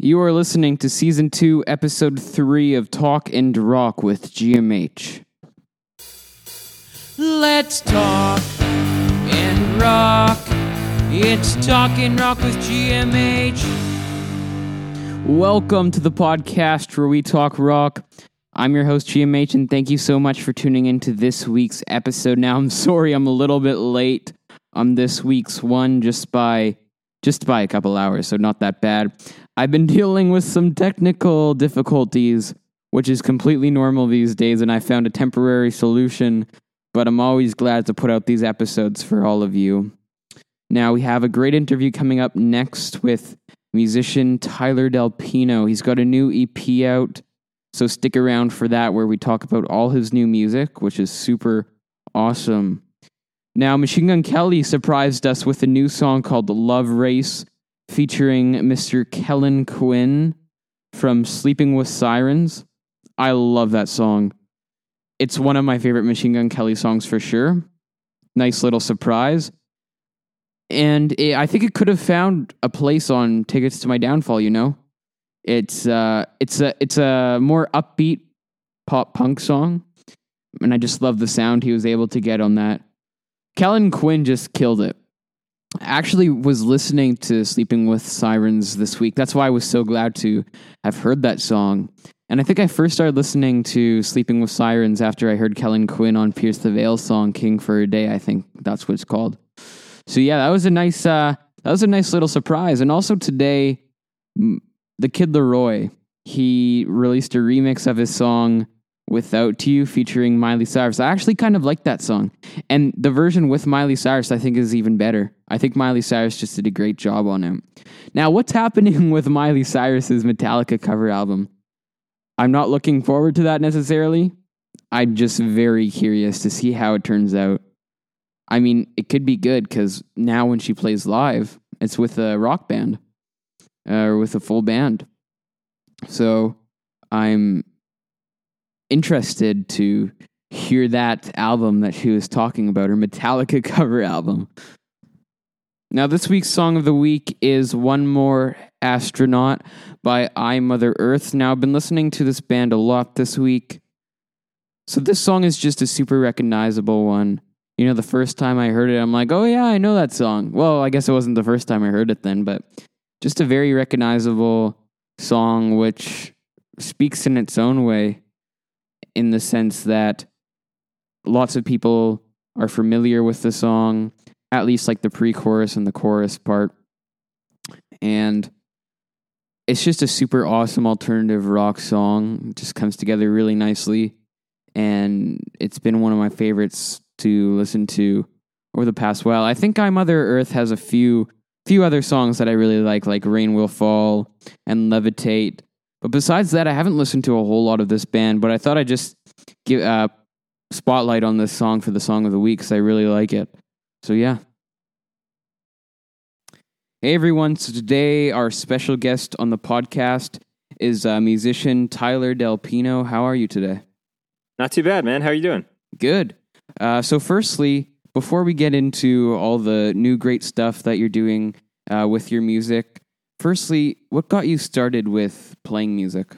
You are listening to season two, episode three of Talk and Rock with GMH. Let's talk and rock. It's Talk and Rock with GMH. Welcome to the podcast where we talk rock. I'm your host, GMH, and thank you so much for tuning into this week's episode. Now, I'm sorry I'm a little bit late on this week's one just by just by a couple hours, so not that bad. I've been dealing with some technical difficulties, which is completely normal these days, and I found a temporary solution, but I'm always glad to put out these episodes for all of you. Now, we have a great interview coming up next with musician Tyler Del Pino. He's got a new EP out, so stick around for that, where we talk about all his new music, which is super awesome. Now, Machine Gun Kelly surprised us with a new song called The Love Race featuring Mr. Kellin Quinn from Sleeping with Sirens. I love that song. It's one of my favorite Machine Gun Kelly songs for sure. Nice little surprise. And it, I think it could have found a place on Tickets to My Downfall, you know? It's uh it's a it's a more upbeat pop punk song. And I just love the sound he was able to get on that. Kellin Quinn just killed it. Actually was listening to Sleeping with Sirens this week. That's why I was so glad to have heard that song. And I think I first started listening to Sleeping with Sirens after I heard Kellin Quinn on Pierce the Veil song King for a Day, I think that's what it's called. So yeah, that was a nice uh that was a nice little surprise. And also today the Kid LAROI, he released a remix of his song Without You featuring Miley Cyrus. I actually kind of like that song. And the version with Miley Cyrus I think is even better. I think Miley Cyrus just did a great job on it. Now, what's happening with Miley Cyrus's Metallica cover album? I'm not looking forward to that necessarily. I'm just very curious to see how it turns out. I mean, it could be good because now when she plays live, it's with a rock band uh, or with a full band. So I'm interested to hear that album that she was talking about, her Metallica cover album. Now, this week's song of the week is One More Astronaut by I Mother Earth. Now, I've been listening to this band a lot this week. So, this song is just a super recognizable one. You know, the first time I heard it, I'm like, oh, yeah, I know that song. Well, I guess it wasn't the first time I heard it then, but just a very recognizable song which speaks in its own way in the sense that lots of people are familiar with the song, at least like the pre chorus and the chorus part. And it's just a super awesome alternative rock song. It just comes together really nicely. And it's been one of my favorites to listen to over the past while. I think I Mother Earth has a few few other songs that I really like, like Rain Will Fall and Levitate. But besides that, I haven't listened to a whole lot of this band, but I thought I'd just give uh, spotlight on this song for the song of the week because I really like it. So, yeah. Hey, everyone. So, today, our special guest on the podcast is uh, musician Tyler Del Pino. How are you today? Not too bad, man. How are you doing? Good. Uh, so, firstly, before we get into all the new great stuff that you're doing uh, with your music, Firstly, what got you started with playing music?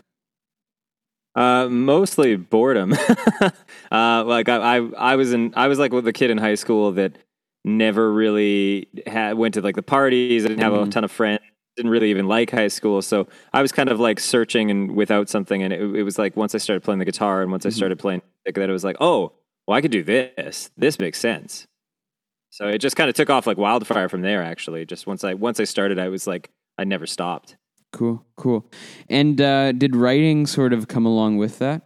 Uh, mostly boredom. uh, like I, I, I was in, I was like the kid in high school that never really had went to like the parties. I didn't have mm-hmm. a ton of friends. Didn't really even like high school, so I was kind of like searching and without something. And it, it was like once I started playing the guitar and once mm-hmm. I started playing, that it was like, oh, well, I could do this. This makes sense. So it just kind of took off like wildfire from there. Actually, just once I once I started, I was like I never stopped. Cool, cool. And uh, did writing sort of come along with that?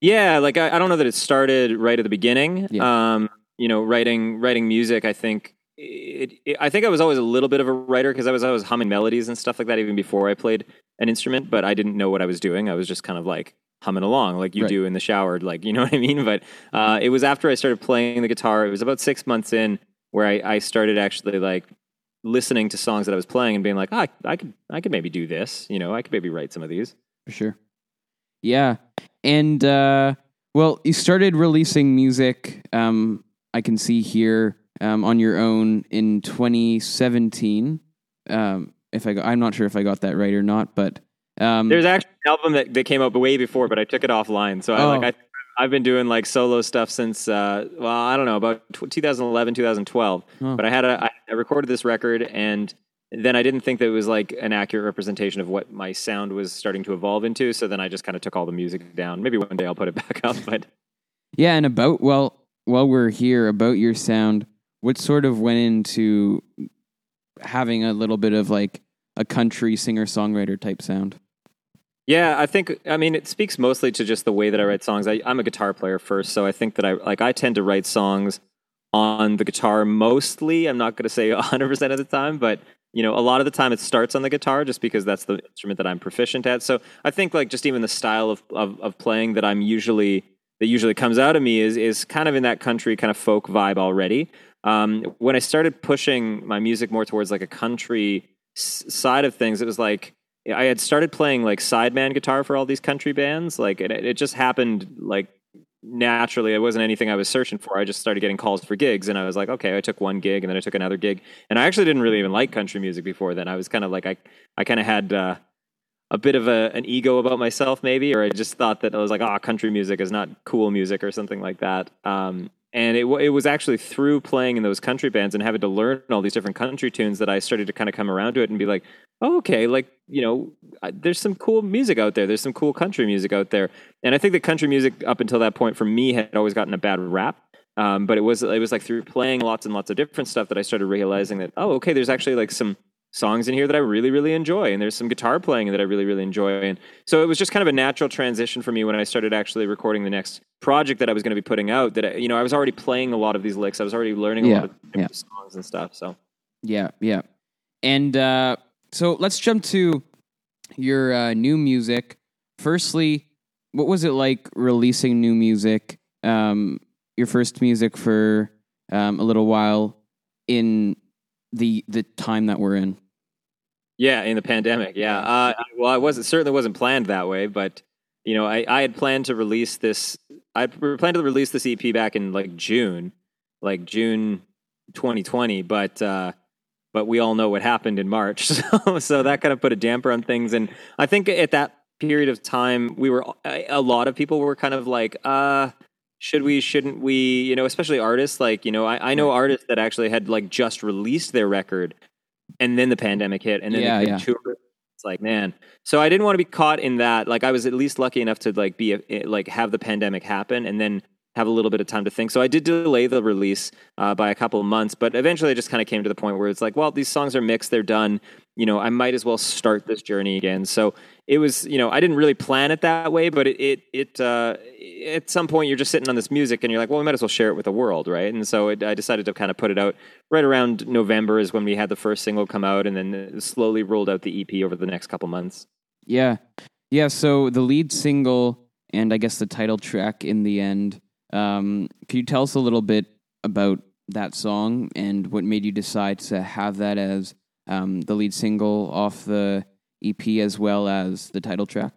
Yeah, like I, I don't know that it started right at the beginning. Yeah. Um, you know, writing writing music. I think it, it, I think I was always a little bit of a writer because I was I was humming melodies and stuff like that even before I played an instrument. But I didn't know what I was doing. I was just kind of like humming along like you right. do in the shower, like you know what I mean. But uh, it was after I started playing the guitar. It was about six months in where I, I started actually like listening to songs that I was playing and being like, oh, I, I could, I could maybe do this. You know, I could maybe write some of these. For sure. Yeah, and uh, well, you started releasing music. Um, I can see here um, on your own in 2017. Um, if I got, I'm not sure if I got that right or not, but um, There's actually an album that, that came out way before, but I took it offline. So I Oh. like I I've been doing like solo stuff since uh, well I don't know about tw 2011 2012. Oh. But I had a I I recorded this record and then I didn't think that it was like an accurate representation of what my sound was starting to evolve into. So then I just kind of took all the music down. Maybe one day I'll put it back up. But yeah, and about well, while we're here about your sound, what sort of went into having a little bit of like a country singer songwriter type sound? Yeah, I think I mean it speaks mostly to just the way that I write songs. I, I'm a guitar player first, so I think that I like I tend to write songs on the guitar mostly. I'm not going to say 100 percent of the time, but you know, a lot of the time it starts on the guitar just because that's the instrument that I'm proficient at. So I think like just even the style of of, of playing that I'm usually that usually comes out of me is is kind of in that country kind of folk vibe already. Um, when I started pushing my music more towards like a country s- side of things, it was like I had started playing like sideman guitar for all these country bands. Like it, it just happened like naturally. It wasn't anything I was searching for. I just started getting calls for gigs, and I was like, okay, I took one gig, and then I took another gig, and I actually didn't really even like country music before then. I was kind of like I I kind of had. Uh, a bit of a, an ego about myself, maybe, or I just thought that I was like, oh, country music is not cool music or something like that. Um, and it, it was actually through playing in those country bands and having to learn all these different country tunes that I started to kind of come around to it and be like, oh, okay, like, you know, there's some cool music out there. There's some cool country music out there. And I think that country music up until that point for me had always gotten a bad rap. Um, but it was it was like through playing lots and lots of different stuff that I started realizing that oh okay there's actually like some songs in here that I really, really enjoy. And there's some guitar playing that I really, really enjoy. And so it was just kind of a natural transition for me when I started actually recording the next project that I was going to be putting out. That I, you know, I was already playing a lot of these licks. I was already learning a Yeah, lot of yeah. songs and stuff. So Yeah, yeah. And uh, so let's jump to your uh, new music. Firstly, what was it like releasing new music? Um, your first music for um, a little while in the the time that we're in. yeah, in the pandemic, yeah. Uh, well, I wasn't certainly wasn't planned that way, but you know, I, I had planned to release this. I planned to release this EP back in like June, like June 2020, but. uh but we all know what happened in March. So, so that kind of put a damper on things. And I think at that period of time, we were, a a lot of people were kind of like, uh, should we, shouldn't we, you know, especially artists. Like, you know, I, I know artists that actually had like just released their record and then the pandemic hit and then Yeah, they yeah. tour. It's like, man. So I didn't want to be caught in that. Like I was at least lucky enough to like be, a, like have the pandemic happen and then have a little bit of time to think. So I did delay the release uh, by a couple of months, but eventually I just kind of came to the point where it's like, well, these songs are mixed, they're done. You know, I might as well start this journey again. So it was, you know, I didn't really plan it that way, but it, it, it uh, at some point you're just sitting on this music and you're like, well, we might as well share it with the world, right? And so it, I decided to kind of put it out right around November is when we had the first single come out, and then slowly rolled out the EP over the next couple months. Yeah, yeah. So the lead single and I guess the title track in the end. Um, can you tell us a little bit about that song and what made you decide to have that as um, the lead single off the EP as well as the title track?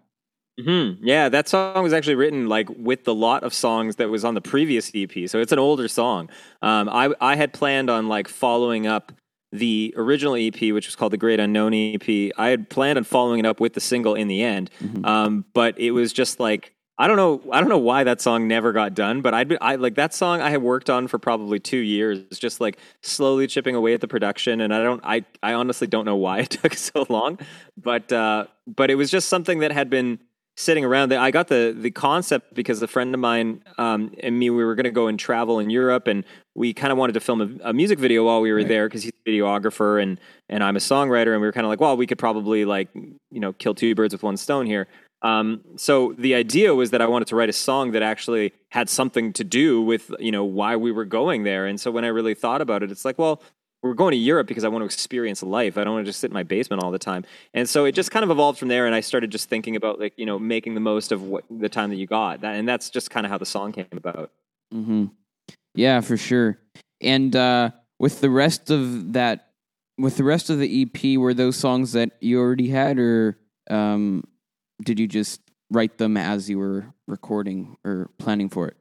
hmm Yeah, that song was actually written like with the lot of songs that was on the previous EP, so it's an older song. Um, I I had planned on like following up the original EP, which was called the Great Unknown EP. I had planned on following it up with the single in the end, um, but it was just like I don't know. I don't know why that song never got done, but I'd been, I like that song I had worked on for probably two years, just like slowly chipping away at the production. And I don't, I, I honestly don't know why it took so long, but, uh, but it was just something that had been sitting around. I got the the concept because a friend of mine um, and me, we were going to go and travel in Europe, and we kind of wanted to film a, a music video while we were there because he's a videographer and and I'm a songwriter, and we were kind of like, well, we could probably like you know kill two birds with one stone here. Um, so the idea was that I wanted to write a song that actually had something to do with you know why we were going there. And so when I really thought about it, it's like, well, we're going to Europe because I want to experience life. I don't want to just sit in my basement all the time. And so it just kind of evolved from there. And I started just thinking about like you know making the most of what the time that you got. That, and that's just kind of how the song came about. hmm Yeah, for sure. And uh, with the rest of that, with the rest of the EP, were those songs that you already had, or um, did you just write them as you were recording or planning for it?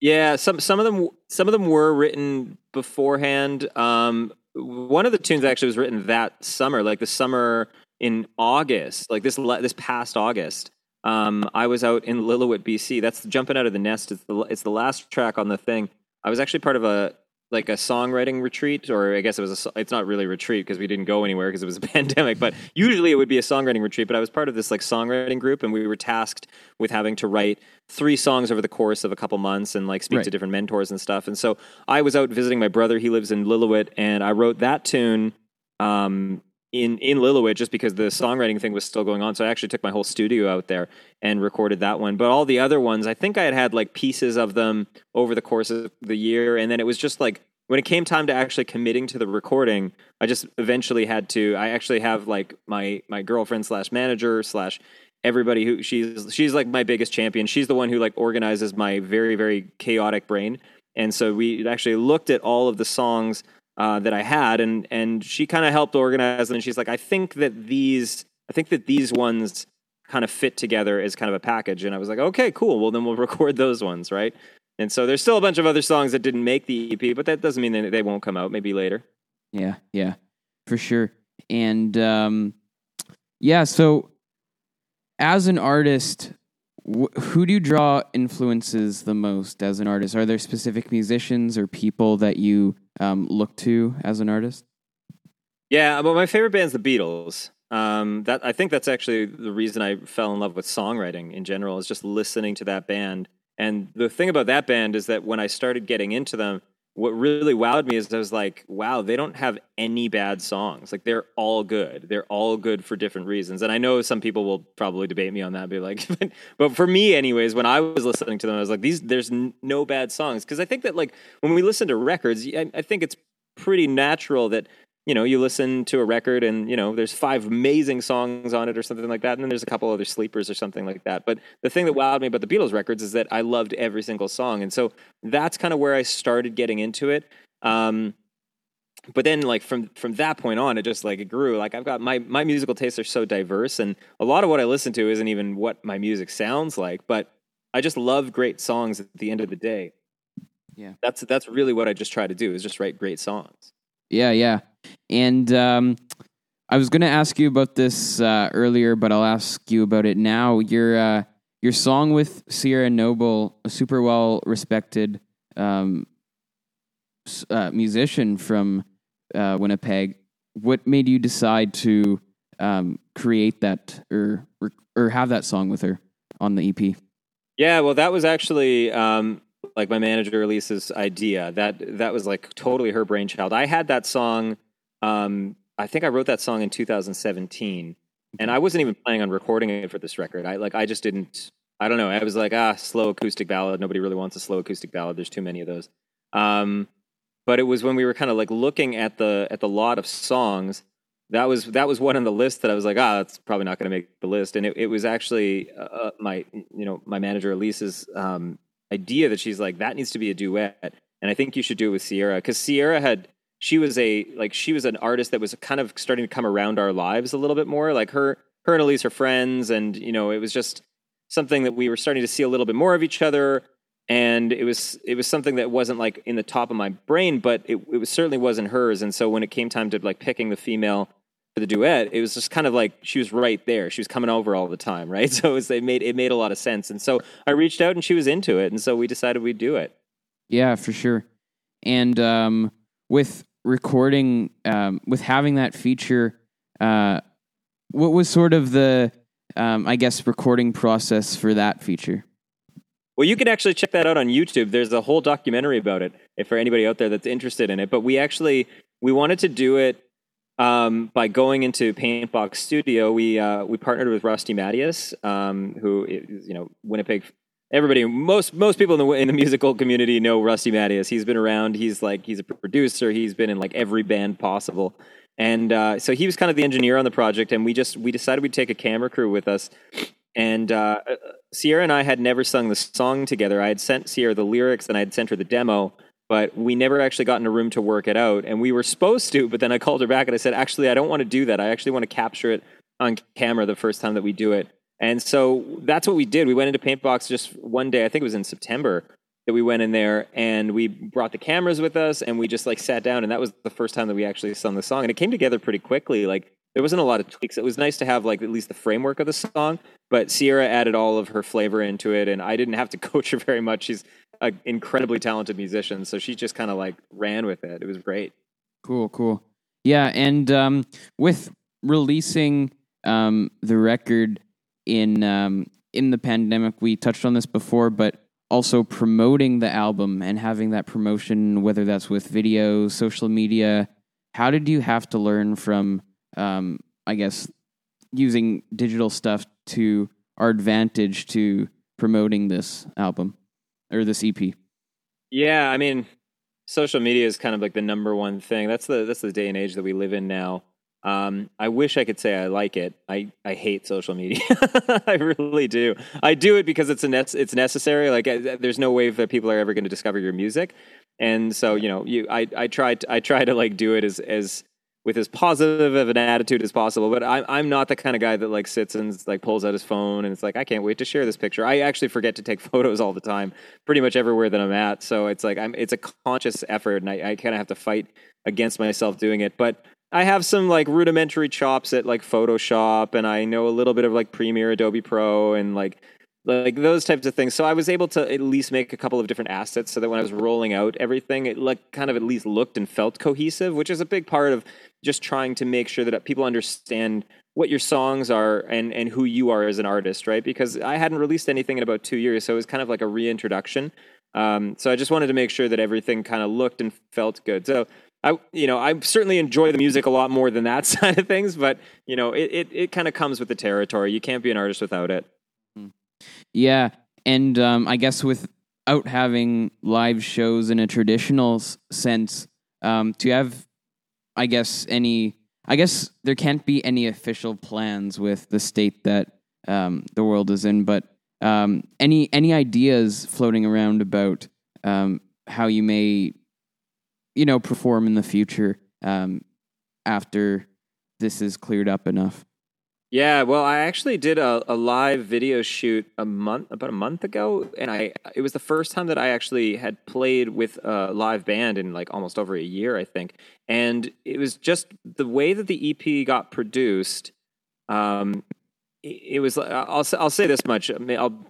Yeah, some some of them some of them were written beforehand. Um, one of the tunes actually was written that summer, like the summer in August, like this this past August. Um, I was out in Lillooet, BC. That's jumping out of the nest. It's the it's the last track on the thing. I was actually part of a like a songwriting retreat, or I guess it was a. It's not really a retreat because we didn't go anywhere because it was a pandemic. But usually it would be a songwriting retreat. But I was part of this like songwriting group, and we were tasked with having to write three songs over the course of a couple months and like speak right. to different mentors and stuff. And so I was out visiting my brother. He lives in Lillooet, and I wrote that tune. Um, in in Lillooet just because the songwriting thing was still going on. So I actually took my whole studio out there and recorded that one. But all the other ones, I think I had had like pieces of them over the course of the year, and then it was just like when it came time to actually committing to the recording, I just eventually had to. I actually have like my my girlfriend slash manager slash everybody who she's she's like my biggest champion. She's the one who like organizes my very very chaotic brain. And so we actually looked at all of the songs uh, that I had, and and she kind of helped organize them. And she's like, I think that these, I think that these ones kind of fit together as kind of a package. And I was like, okay, cool. Well, then we'll record those ones, right? And so there's still a bunch of other songs that didn't make the EP, but that doesn't mean that they won't come out. Maybe later. Yeah, yeah, for sure. And um, yeah, so as an artist, who do you draw influences the most as an artist? Are there specific musicians or people that you um, look to as an artist? Yeah, well, my favorite band's the Beatles. Um, that I think that's actually the reason I fell in love with songwriting in general is just listening to that band. And the thing about that band is that when I started getting into them, what really wowed me is I was like, wow, they don't have any bad songs. Like they're all good. They're all good for different reasons. And I know some people will probably debate me on that, be like, but for me, anyways, when I was listening to them, I was like, these, there's no bad songs. Cause I think that like when we listen to records, I, I think it's pretty natural that you know, you listen to a record and, you know, there's five amazing songs on it or something like that. And then there's a couple other sleepers or something like that. But the thing that wowed me about the Beatles records is that I loved every single song. And so that's kind of where I started getting into it. Um, but then like from from that point on it just like it grew like i've got my my musical tastes are so diverse and a lot of what i listen to isn't even what my music sounds like but i just love great songs at the end of the day yeah that's that's really what i just try to do is just write great songs yeah, yeah. And um, I was going to ask you about this uh, earlier, but I'll ask you about it now. Your uh, your song with Sierra Noble, a super well respected um, uh, musician from uh, Winnipeg. What made you decide to um, create that or, or have that song with her on the EP? Yeah, well, that was actually um, like my manager Elisa's idea. That that was like totally her brainchild. I had that song. Um, I think I wrote that song in 2017, and I wasn't even planning on recording it for this record. I like I just didn't. I don't know. I was like, ah, slow acoustic ballad. Nobody really wants a slow acoustic ballad. There's too many of those. Um, but it was when we were kind of like looking at the at the lot of songs. That was that was one on the list that I was like, ah, that's probably not going to make the list. And it, it was actually uh, uh, my you know my manager Elisa's um, idea that she's like that needs to be a duet, and I think you should do it with Sierra because Sierra had she was a like she was an artist that was kind of starting to come around our lives a little bit more. Like her her and Elise are friends, and you know it was just something that we were starting to see a little bit more of each other and it was it was something that wasn't like in the top of my brain but it, it was certainly wasn't hers and so when it came time to like picking the female for the duet, it was just kind of like she was right there. She was coming over all the time, right? So it, was, it made it made a lot of sense. And so I reached out and she was into it, and so we decided we'd do it. Yeah, for sure. And um, with recording, um, with having that feature, uh, what was sort of the, um, I guess, recording process for that feature? Well, you can actually check that out on YouTube. There's a whole documentary about it if for anybody out there that's interested in it. But we actually we wanted to do it um, by going into Paintbox Studio, we uh, we partnered with Rusty Matyas, um, who is, you know Winnipeg. Everybody, most most people in the in the musical community know Rusty Matyas. He's been around. He's like he's a producer. He's been in like every band possible, and uh, so he was kind of the engineer on the project. And we just we decided we'd take a camera crew with us. And uh, Sierra and I had never sung the song together. I had sent Sierra the lyrics, and I had sent her the demo but we never actually got in a room to work it out. And we were supposed to, but then I called her back and I said, actually, I don't want to do that. I actually want to capture it on camera the first time that we do it. And so that's what we did. We went into Paintbox just one day. I think it was in September. that we went in there and we brought the cameras with us and we just like sat down and that was the first time that we actually sung the song and it came together pretty quickly. Like there wasn't a lot of tweaks. It was nice to have like at least the framework of the song, but Sierra added all of her flavor into it and I didn't have to coach her very much. She's an incredibly talented musician, so she just kind of like ran with it. It was great. Cool, cool. Yeah, and um, with releasing um, the record in um, in the pandemic, we touched on this before, but also promoting the album and having that promotion, whether that's with video, social media. How did you have to learn from, um, I guess, using digital stuff to our advantage to promoting this album or this EP? Yeah, I mean, social media is kind of like the number one thing. That's the that's the day and age that we live in now. Um, I wish I could say I like it. I, I hate social media. I really do. I do it because it's a ne- it's necessary. Like uh, there's no way that people are ever going to discover your music, and so you know you I I try to, I try to like do it as as with as positive of an attitude as possible. But I'm I'm not the kind of guy that like sits and like pulls out his phone and it's like I can't wait to share this picture. I actually forget to take photos all the time, pretty much everywhere that I'm at. So it's like I'm it's a conscious effort, and I, I kind of have to fight against myself doing it. But I have some like rudimentary chops at like Photoshop, and I know a little bit of like Premiere, Adobe Pro, and like like those types of things. So I was able to at least make a couple of different assets, so that when I was rolling out everything, it like kind of at least looked and felt cohesive, which is a big part of just trying to make sure that people understand what your songs are and and who you are as an artist, right? Because I hadn't released anything in about two years, so it was kind of like a reintroduction. Um, so I just wanted to make sure that everything kind of looked and felt good. So I, you know, I certainly enjoy the music a lot more than that side of things, but you know, it it, it kind of comes with the territory. You can't be an artist without it. Yeah, and um, I guess without having live shows in a traditional sense, um, to have, I guess any, I guess there can't be any official plans with the state that um, the world is in, but um, any any ideas floating around about um, how you may you know, perform in the future um, after this is cleared up enough? Yeah, well, I actually did a, a live video shoot a month about a month ago, and I it was the first time that I actually had played with a live band in like almost over a year, I think. And it was just the way that the EP got produced. Um, it, was I'll I'll say this much. I'll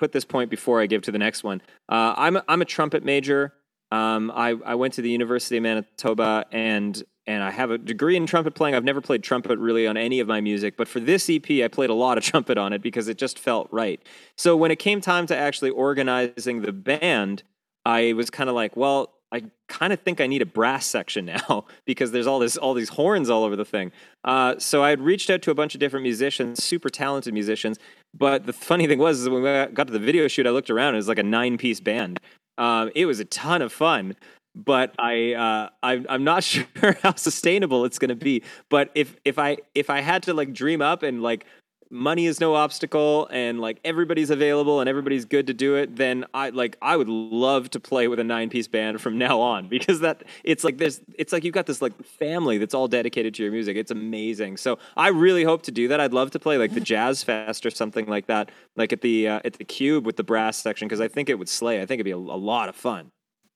put this point before I give to the next one. Uh, I'm a, I'm a trumpet major. Um, I, I went to the University of Manitoba and and I have a degree in trumpet playing. I've never played trumpet really on any of my music, but for this EP, I played a lot of trumpet on it because it just felt right. So when it came time to actually organizing the band, I was kind of like, well, I kind of think I need a brass section now because there's all this all these horns all over the thing. Uh, so I had reached out to a bunch of different musicians, super talented musicians. But the funny thing was, when we got to the video shoot, I looked around. It was like a nine piece band. Um, it was a ton of fun, but I, uh, I I'm not sure how sustainable it's going to be. But if if I if I had to like dream up and like money is no obstacle and like everybody's available and everybody's good to do it then i like i would love to play with a nine piece band from now on because that it's like there's it's like you've got this like family that's all dedicated to your music. It's amazing. So i really hope to do that. I'd love to play like the jazz fest or something like that like at the uh, at the cube with the brass section because i think it would slay. I think it'd be a, a lot of fun.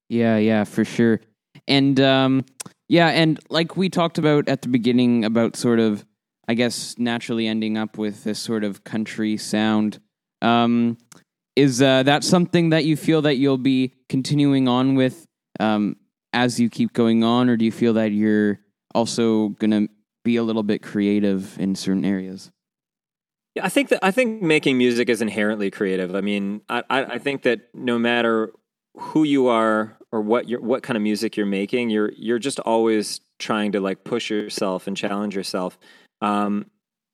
Yeah yeah for sure. And um yeah and like we talked about at the beginning about sort of I guess, naturally ending up with this sort of country sound. Um, is uh, that something that you feel that you'll be continuing on with um, as you keep going on, or do you feel that you're also going to be a little bit creative in certain areas? Yeah, I think that I think making music is inherently creative. I mean, I, I think that no matter who you are or what you what kind of music you're making, you're you're just always trying to like push yourself and challenge yourself. Um,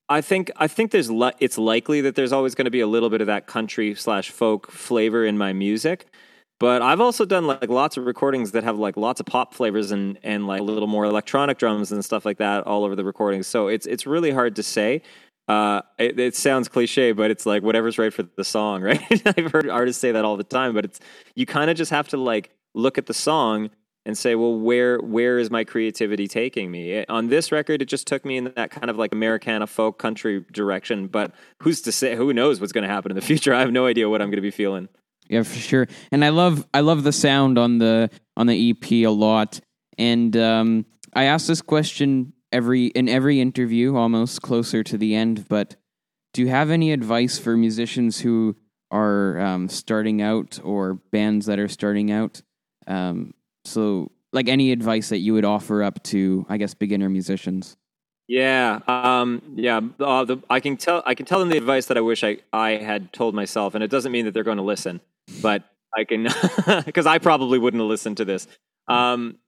I think I think there's li- it's likely that there's always going to be a little bit of that country slash folk flavor in my music, but I've also done like lots of recordings that have like lots of pop flavors and and like a little more electronic drums and stuff like that all over the recordings. So it's it's really hard to say. Uh, it, it sounds cliche, but it's like whatever's right for the song, right? I've heard artists say that all the time, but it's you kind of just have to like look at the song and say, well, where where is my creativity taking me? On this record, it just took me in that kind of like Americana folk country direction. But who's to say? Who knows what's going to happen in the future? I have no idea what I'm going to be feeling. Yeah, for sure. And I love I love the sound on the on the EP a lot. And um, I ask this question every in every interview, almost closer to the end. But do you have any advice for musicians who are um, starting out or bands that are starting out? Um, so, like any advice that you would offer up to, I guess, beginner musicians? Yeah, um, yeah. Uh, the, I can tell. I can tell them the advice that I wish I, I had told myself, and it doesn't mean that they're going to listen, but I can because I probably wouldn't have listened to this. Um,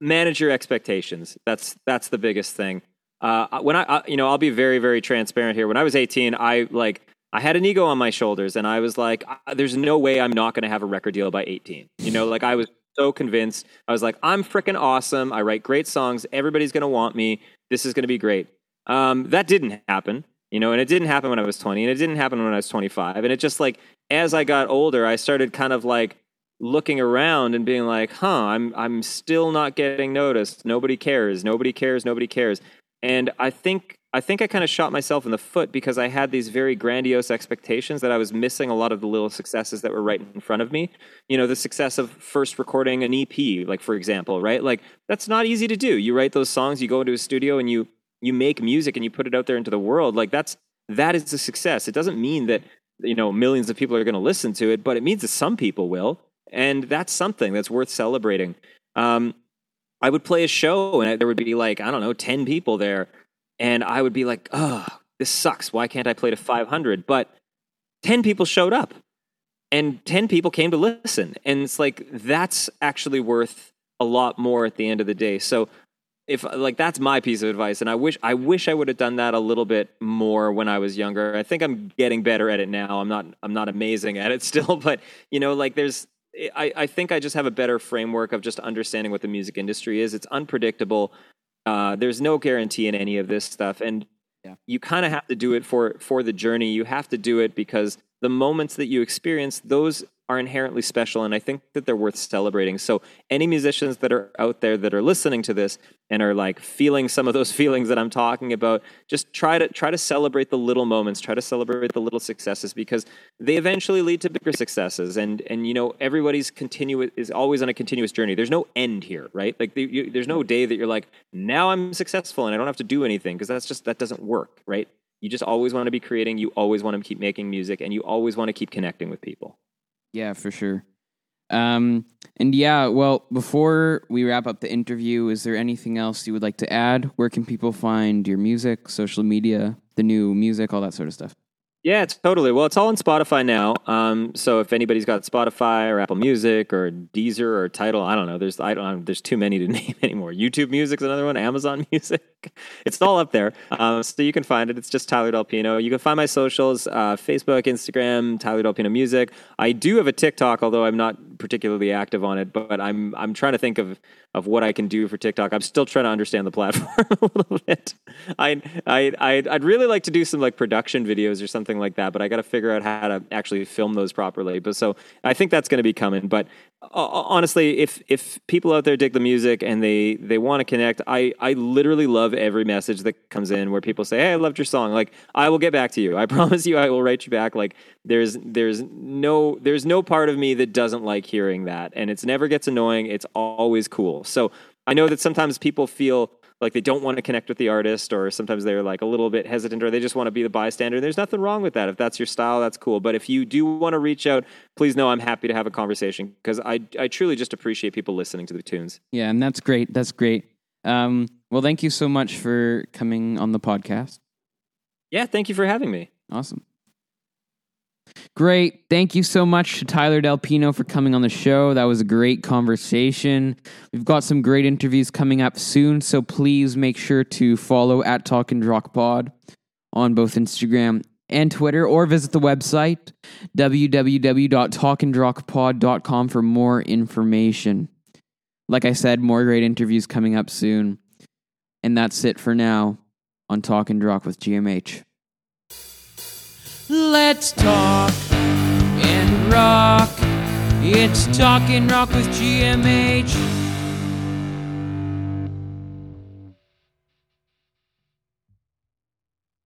manage your expectations. That's that's the biggest thing. Uh, when I, I, you know, I'll be very very transparent here. When I was 18, I like I had an ego on my shoulders, and I was like, "There's no way I'm not going to have a record deal by 18." You know, like I was so convinced. I was like, I'm freaking awesome. I write great songs. Everybody's going to want me. This is going to be great. Um, that didn't happen, you know, and it didn't happen when I was 20 and it didn't happen when I was 25. And it just like, as I got older, I started kind of like looking around and being like, huh, I'm, I'm still not getting noticed. Nobody cares. Nobody cares. Nobody cares. And I think I think I kind of shot myself in the foot because I had these very grandiose expectations that I was missing a lot of the little successes that were right in front of me. You know, the success of first recording an EP, like for example, right? Like that's not easy to do. You write those songs, you go into a studio and you you make music and you put it out there into the world. Like that's that is a success. It doesn't mean that you know millions of people are going to listen to it, but it means that some people will, and that's something that's worth celebrating. Um, I would play a show and there would be like I don't know ten people there and I would be like, oh, this sucks. Why can't I play to 500? But 10 people showed up and 10 people came to listen. And it's like, that's actually worth a lot more at the end of the day. So, if like that's my piece of advice and i wish i wish i would have done that a little bit more when i was younger i think i'm getting better at it now i'm not i'm not amazing at it still but you know like there's I, I think I just have a better framework of just understanding what the music industry is. It's unpredictable. Uh, there's no guarantee in any of this stuff, and yeah. you kind of have to do it for for the journey. You have to do it because the moments that you experience, those are inherently special and I think that they're worth celebrating. So any musicians that are out there that are listening to this and are like feeling some of those feelings that I'm talking about, just try to try to celebrate the little moments, try to celebrate the little successes because they eventually lead to bigger successes and and you know everybody's continuous is always on a continuous journey. There's no end here, right? Like the, you, there's no day that you're like now I'm successful and I don't have to do anything because that's just that doesn't work, right? You just always want to be creating, you always want to keep making music and you always want to keep connecting with people. Yeah, for sure. Um, and yeah, well, before we wrap up the interview, is there anything else you would like to add? Where can people find your music, social media, the new music, all that sort of stuff? Yeah, it's totally. Well, it's all on Spotify now. Um, so if anybody's got Spotify or Apple Music or Deezer or Tidal, I don't know. There's I don't there's too many to name anymore. YouTube Music's another one. Amazon Music. It's all up there. Um, so you can find it. It's just Tyler Del Pino. You can find my socials: uh, Facebook, Instagram, Tyler Del Pino Music. I do have a TikTok, although I'm not particularly active on it. But I'm I'm trying to think of of what I can do for TikTok. I'm still trying to understand the platform a little bit. I I I'd, I'd really like to do some like production videos or something like that, but I got to figure out how to actually film those properly. But so I think that's going to be coming. But uh, honestly, if if people out there dig the music and they they want to connect, I I literally love every message that comes in where people say, "Hey, I loved your song." Like I will get back to you. I promise you, I will write you back. Like there's there's no there's no part of me that doesn't like hearing that, and it's never gets annoying. It's always cool. So I know that sometimes people feel like they don't want to connect with the artist or sometimes they're like a little bit hesitant or they just want to be the bystander. And there's nothing wrong with that. If that's your style that's cool. But if you do want to reach out please know i'm happy to have a conversation because I, I truly just appreciate people listening to the tunes. Yeah and that's great. That's great. Um, well thank you so much for coming on the podcast. Yeah thank you for having me. Awesome Great. Thank you so much to Tyler Del Pino for coming on the show. That was a great conversation. We've got some great interviews coming up soon, so please make sure to follow at Talk and Rock Pod on both Instagram and Twitter, or visit the website www.talkandrockpod.com for more information. Like I said, more great interviews coming up soon. And that's it for now on Talk and Rock with GMH. Let's talk rock. It's Talk and Rock with GMH.